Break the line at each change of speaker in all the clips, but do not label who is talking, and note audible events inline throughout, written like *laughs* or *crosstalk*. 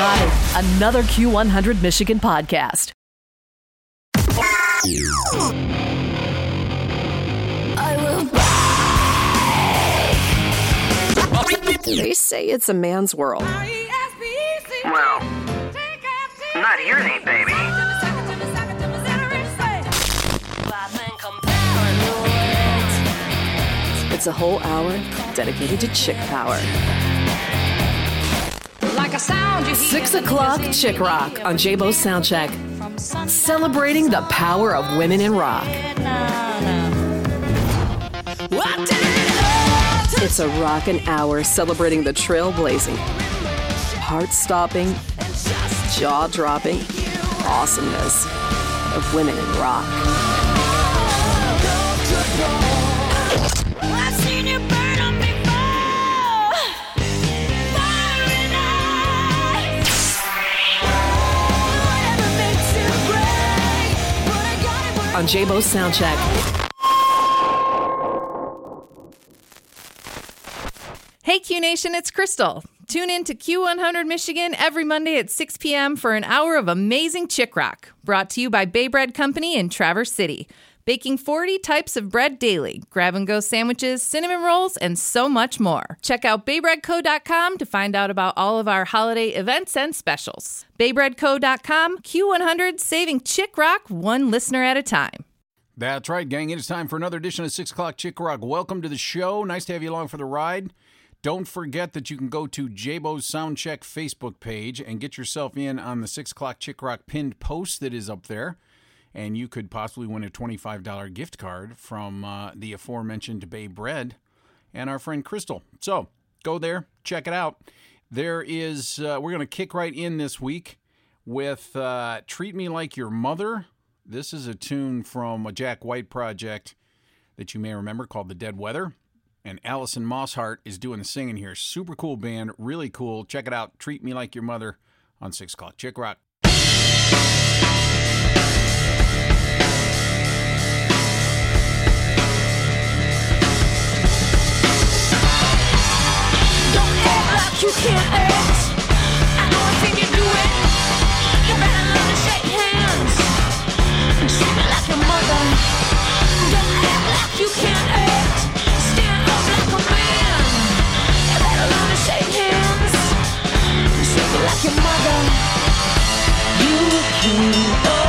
got it. Another Q100 Michigan podcast.
I will
They say it's a man's world.
Well, not here, ain't, baby.
It's a whole hour dedicated to chick power. Six o'clock Chick Rock on Jabo's Soundcheck. Celebrating the power of women in rock. It's a rockin' hour celebrating the trailblazing, heart-stopping, jaw-dropping awesomeness of women in rock.
On
Jabo's Soundcheck.
Hey Q Nation, it's Crystal. Tune in to Q100 Michigan every Monday at 6 p.m. for an hour of amazing chick rock, brought to you by Bay Bread Company in Traverse City. Baking 40 types of bread daily, grab and go sandwiches, cinnamon rolls, and so much more. Check out baybreadco.com to find out about all of our holiday events and specials. Baybreadco.com, Q100, saving chick rock one listener at a time.
That's right, gang. It is time for another edition of 6 O'Clock Chick Rock. Welcome to the show. Nice to have you along for the ride. Don't forget that you can go to Jabo's Soundcheck Facebook page and get yourself in on the 6 O'Clock Chick Rock pinned post that is up there. And you could possibly win a $25 gift card from uh, the aforementioned Bay Bread and our friend Crystal. So go there, check it out. There is, uh, we're going to kick right in this week with uh, Treat Me Like Your Mother. This is a tune from a Jack White project that you may remember called The Dead Weather. And Alison Mosshart is doing the singing here. Super cool band, really cool. Check it out. Treat Me Like Your Mother on 6 O'Clock Chick Rock.
You can't act. I know I've seen you do it. You better learn to shake hands. And treat me like your mother. Don't act like you can't act. Stand up like a man. You better learn to shake hands. And treat me like your mother. You came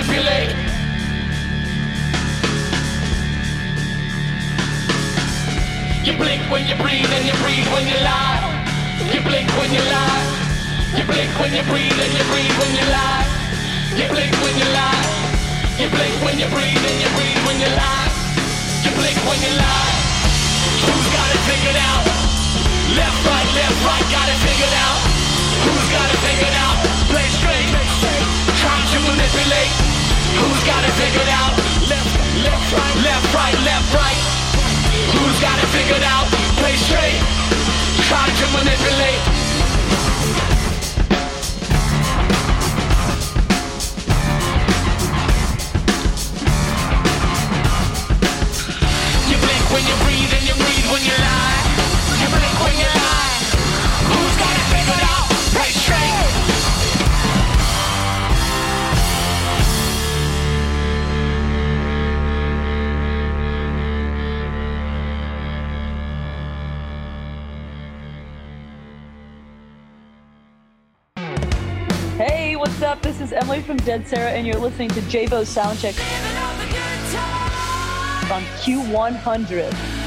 manipulate.
You
blink when you breathe and you breathe when you lie. You blink when you lie. You blink when you breathe and you breathe when you lie. You blink when you lie. You blink when you breathe and you breathe when you lie. You blink when you lie. Who's got it figured out? Left, right, left, right, got it figured out. Who's got it figured out? Play straight, trying to manipulate. Who's got it figured out? Left, left, right, left, right, left, right. Who's got it figured out? Play straight, trying to manipulate. You blink when you breathe and you breathe when you lie. You blink when you lie.
Is Dead Sara, and you're listening to Jabo Soundcheck on Q100.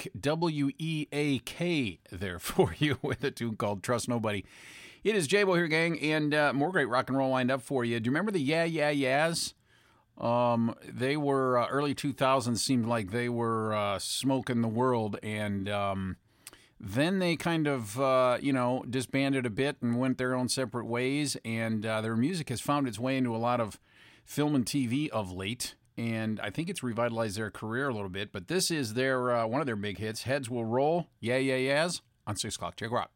Weak, W E A K, there for *laughs* you with a tune called Trust Nobody. It is Jabo here, gang, and uh, more great rock and roll lined up for you. Do you remember the Yeah, Yeah, Yeahs? Um, they were uh, early 2000s, seemed like they were uh, smoking the world, and um, then they kind of, uh, you know, disbanded a bit and went their own separate ways, and uh, their music has found its way into a lot of film and TV of late and I think it's revitalized their career a little bit. But this is their uh, one of their big hits. Heads will roll. Yeah, yeah, yeahs on six o'clock. Check
it out.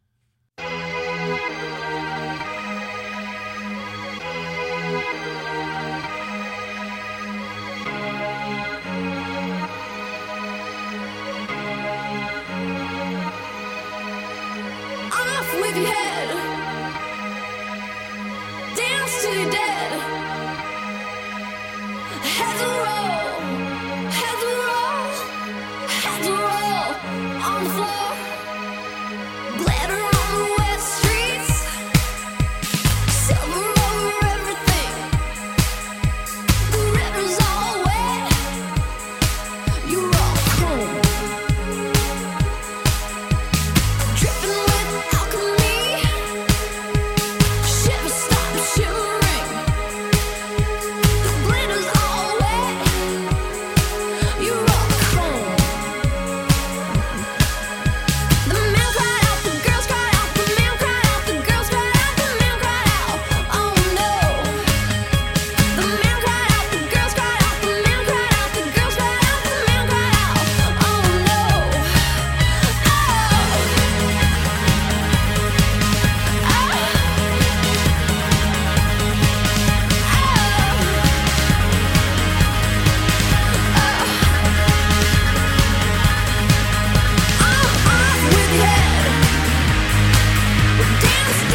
dance.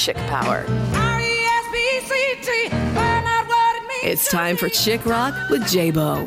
chick power. It's time for Chick Rock with
Jabo.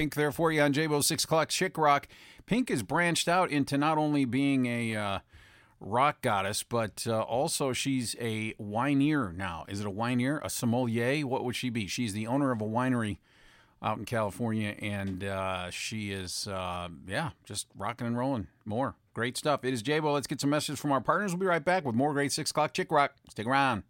Pink there for you on Jabo 6 o'clock Chick Rock. Pink has branched out into not only being a uh, rock goddess, but uh, also she's a wineer now. Is it a wineer? A sommelier? What would she be? She's the owner of a winery out in California, and uh, she is, uh, yeah, just rocking and rolling. More. Great stuff. It is Jabo. Let's get some messages from our partners. We'll be right back with more great 6 o'clock Chick Rock. Stick around.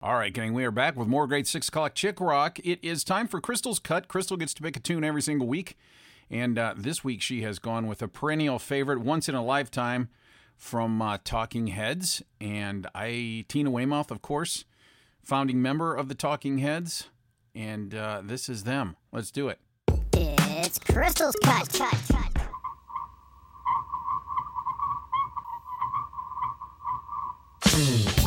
All right, gang, we are back with more great 6 o'clock Chick Rock. It is time for Crystal's Cut. Crystal gets to pick a tune every single week. And uh, this week she has gone with a perennial favorite, once in a lifetime, from uh, Talking Heads. And I, Tina Weymouth, of course, founding member of the Talking Heads. And uh, this is them. Let's do it.
It's Crystal's cut. cut, cut.
And *laughs*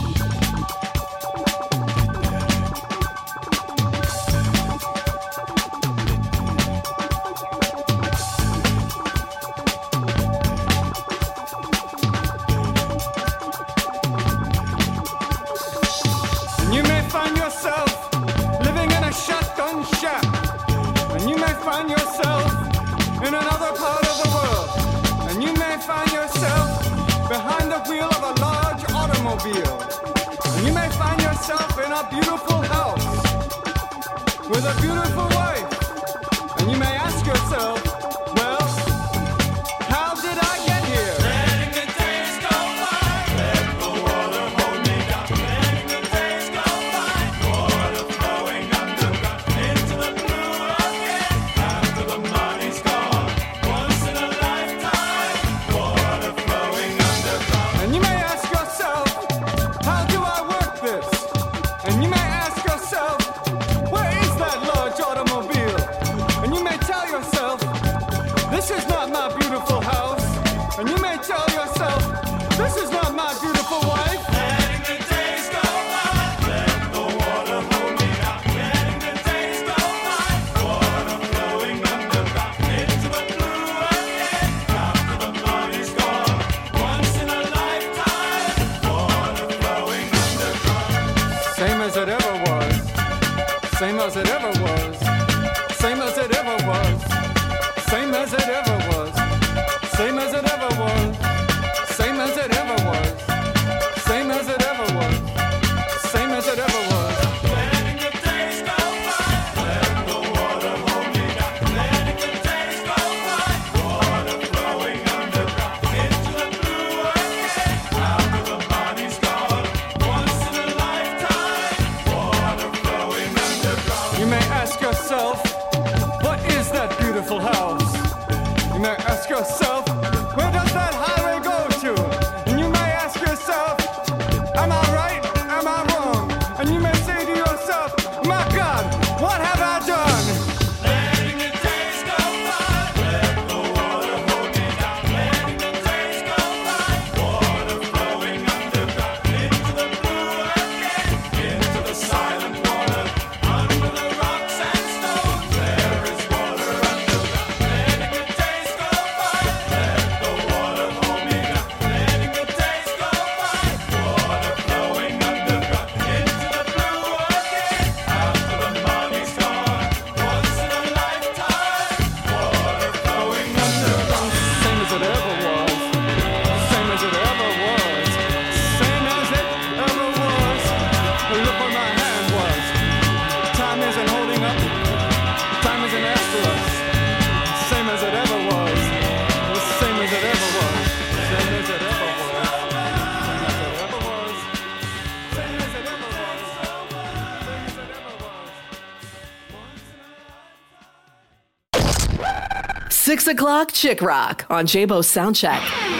o'clock Chick Rock on Jabo Soundcheck.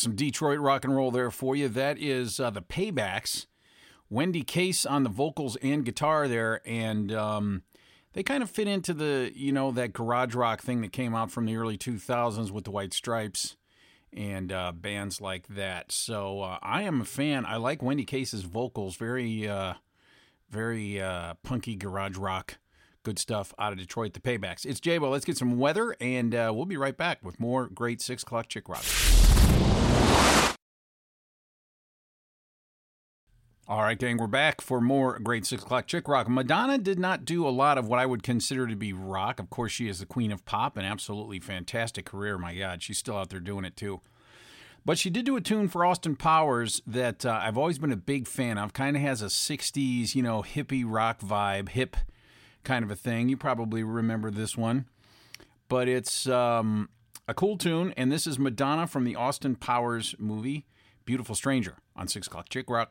Some Detroit rock and roll there for you. That is uh, the Paybacks. Wendy Case on the vocals and guitar there, and um, they kind of fit into the you know that garage rock thing that came out from the early 2000s with the White Stripes and uh, bands like that. So uh, I am a fan. I like Wendy Case's vocals. Very, uh, very uh, punky garage rock. Good stuff out of Detroit. The Paybacks. It's Jabo. Let's get some weather, and uh, we'll be right back with more great six o'clock chick rock. All right, gang, we're back for more great six o'clock chick rock. Madonna did not do a lot of what I would consider to be rock. Of course, she is the queen of pop, an absolutely fantastic career. My God, she's still out there doing it too. But she did do a tune for Austin Powers that uh, I've always been a big fan of. Kind of has a 60s, you know, hippie rock vibe, hip kind of a thing. You probably remember this one. But it's um, a cool tune, and this is Madonna from the Austin Powers movie, Beautiful Stranger, on 6 o'clock Chick Rock.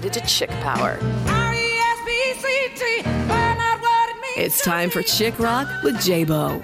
dedicated to chick power. It's time for Chick Rock with
Jabo.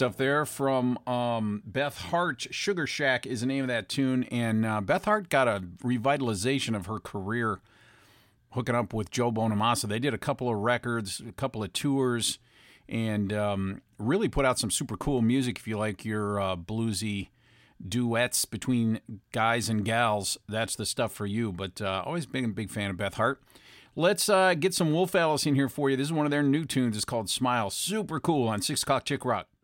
stuff there from um, Beth Hart. Sugar Shack is the name of that tune, and uh, Beth Hart got a revitalization of her career, hooking up with Joe Bonamassa. They did a couple of records, a couple of tours, and um, really put out some super cool music. If you like your uh, bluesy duets between guys and gals, that's the stuff for you. But uh, always been a big fan of Beth Hart. Let's uh, get some Wolf Alice in here for you. This is one of their new tunes. It's called Smile. Super cool on 6 o'clock Chick Rock.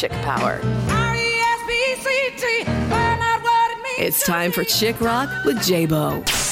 Chick Power. It's time for Chick Rock with
Jabo.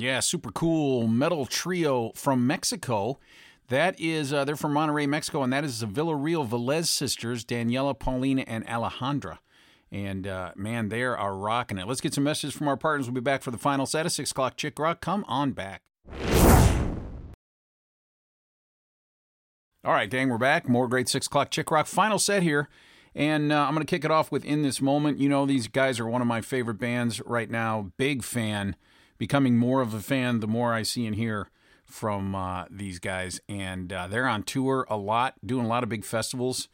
Yeah, super cool metal trio from Mexico. That is, uh, they're from Monterrey, Mexico, and that is the Villarreal Velez sisters, Daniela, Paulina, and Alejandra. And uh, man, they are rocking it. Let's get some messages from our partners. We'll be back for the final set of six o'clock Chick Rock. Come on back. All right, gang, we're back. More great six o'clock Chick Rock. Final set here. And uh, I'm going to kick it off with In This Moment. You know, these guys are one of my favorite bands right now. Big fan. Becoming more of a fan the more I see and hear from uh, these guys. And uh, they're on tour a lot, doing a lot of big festivals.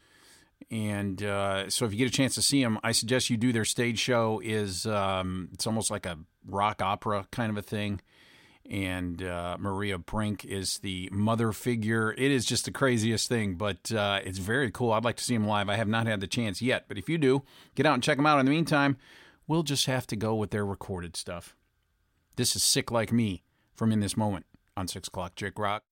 And uh, so if you get a chance to see them, I suggest you do their stage show. is um, It's almost like a rock opera kind of a thing and uh, Maria Brink is the mother figure. It is just the craziest thing, but uh, it's very cool. I'd like to see them live. I have not had the chance yet, but if you do, get out and check them out. In the meantime, we'll just have to go with their recorded stuff. This is Sick Like Me from In This Moment on 6 o'clock Chick Rock.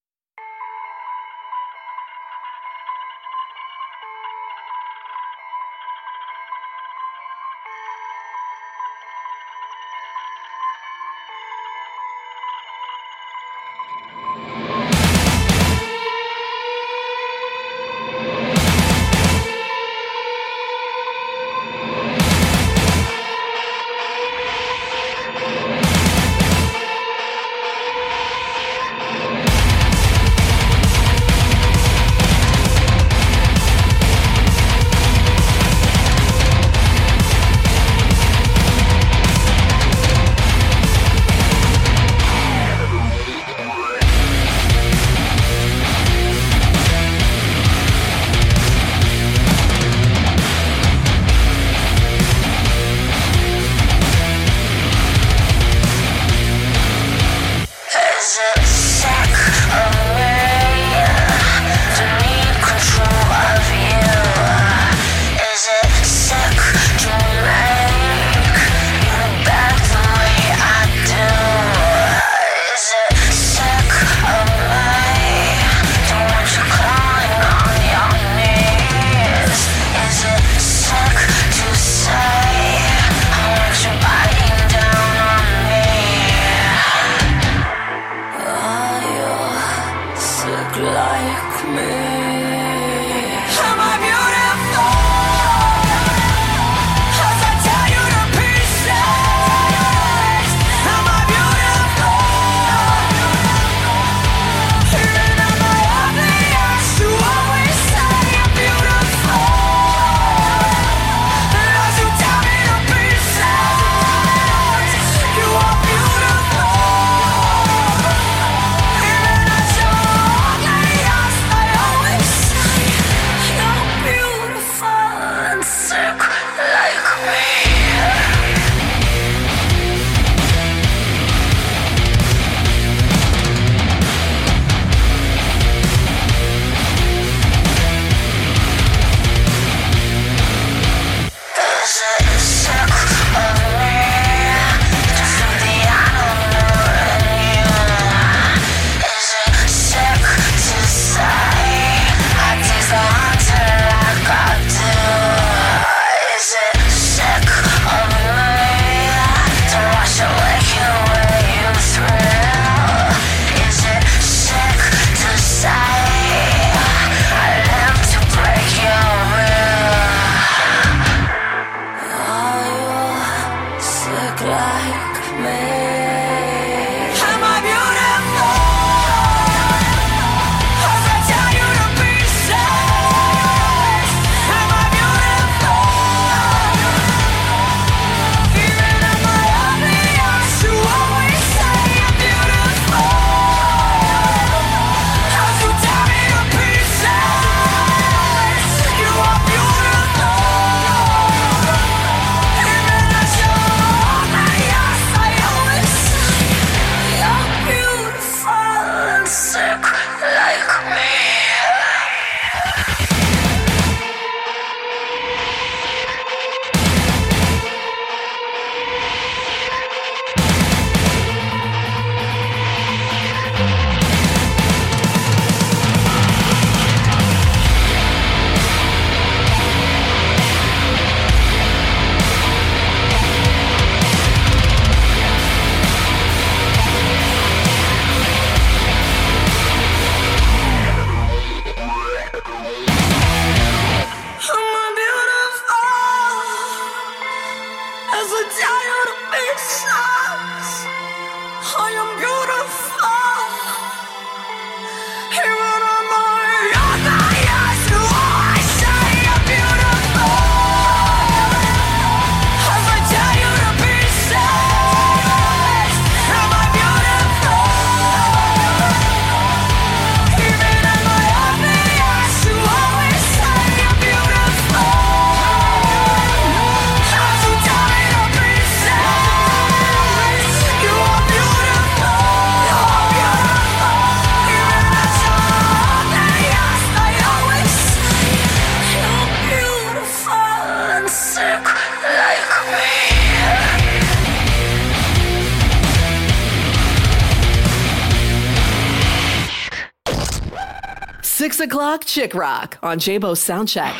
O'clock Chick Rock on Jabo Soundcheck.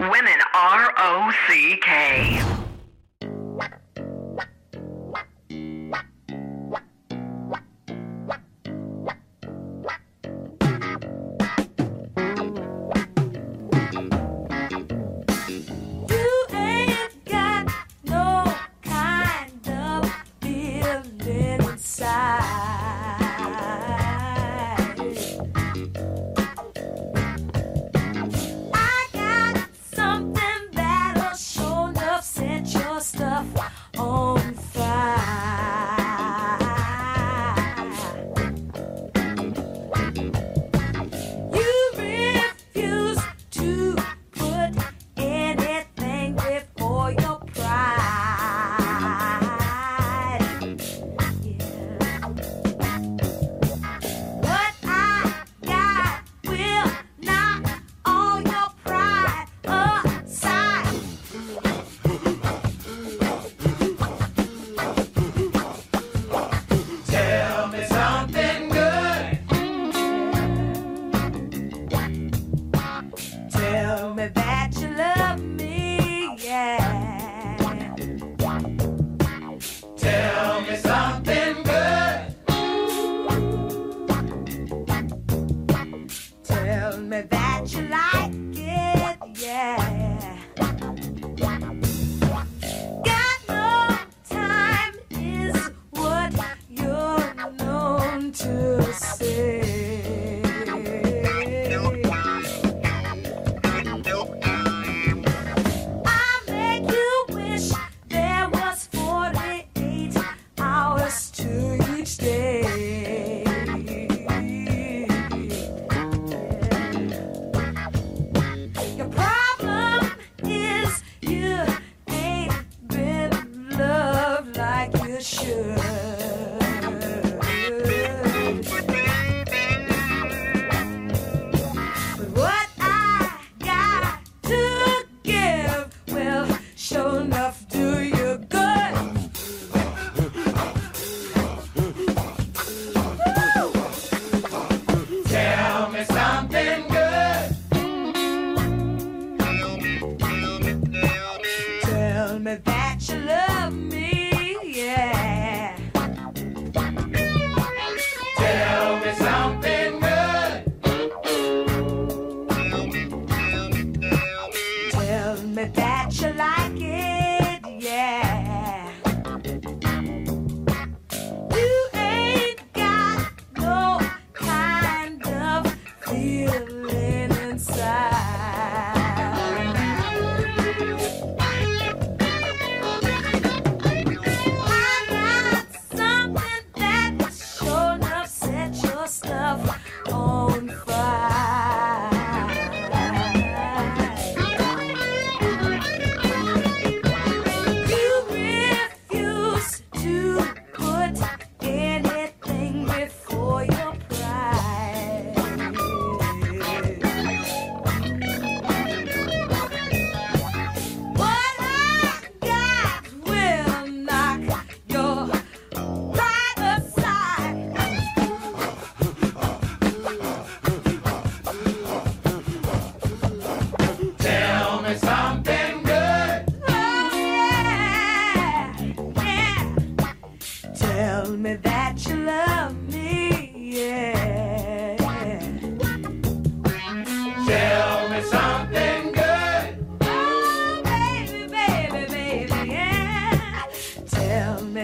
Women R O C K.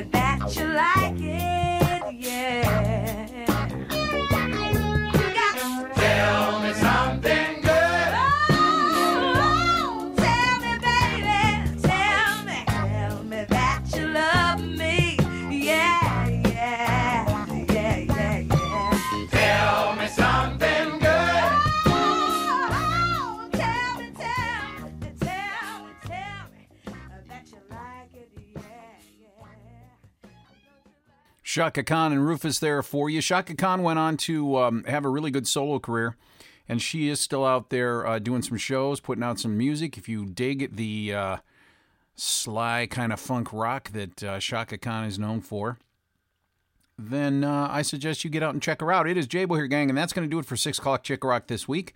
that you like it,
Chaka Khan and Rufus there for you. Chaka Khan went on to um, have a really good solo career, and she is still out there uh, doing some shows, putting out some music. If you dig the uh, sly kind of funk rock that uh, Chaka Khan is known for, then uh, I suggest you get out and check her out. It is Jabo here, gang, and that's going to do it for 6 o'clock Chick Rock this week.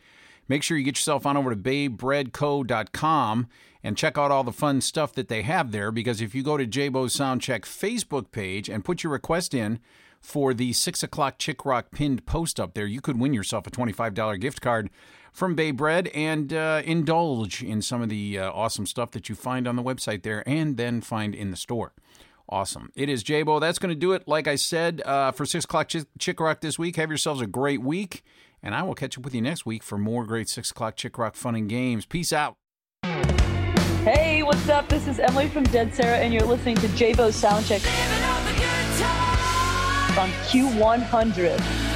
Make sure you get yourself on over to babebreadco.com and check out all the fun stuff that they have there because if you go to Jabo's Soundcheck Facebook page and put your request in for the 6 o'clock Chick Rock pinned post up there, you could win yourself a $25 gift card from Bay Bread and uh, indulge in some of the uh, awesome stuff that you find on the website there and then find in the store. Awesome. It is Jabo. That's going to do it, like I said, uh, for 6 o'clock Chick, Chick Rock this week. Have yourselves a great week, and I will catch up with you next week for more great 6 o'clock Chick Rock fun and games. Peace out.
Hey, what's up? This is Emily from Dead Sara, and you're listening to Jabo Soundcheck on Q100.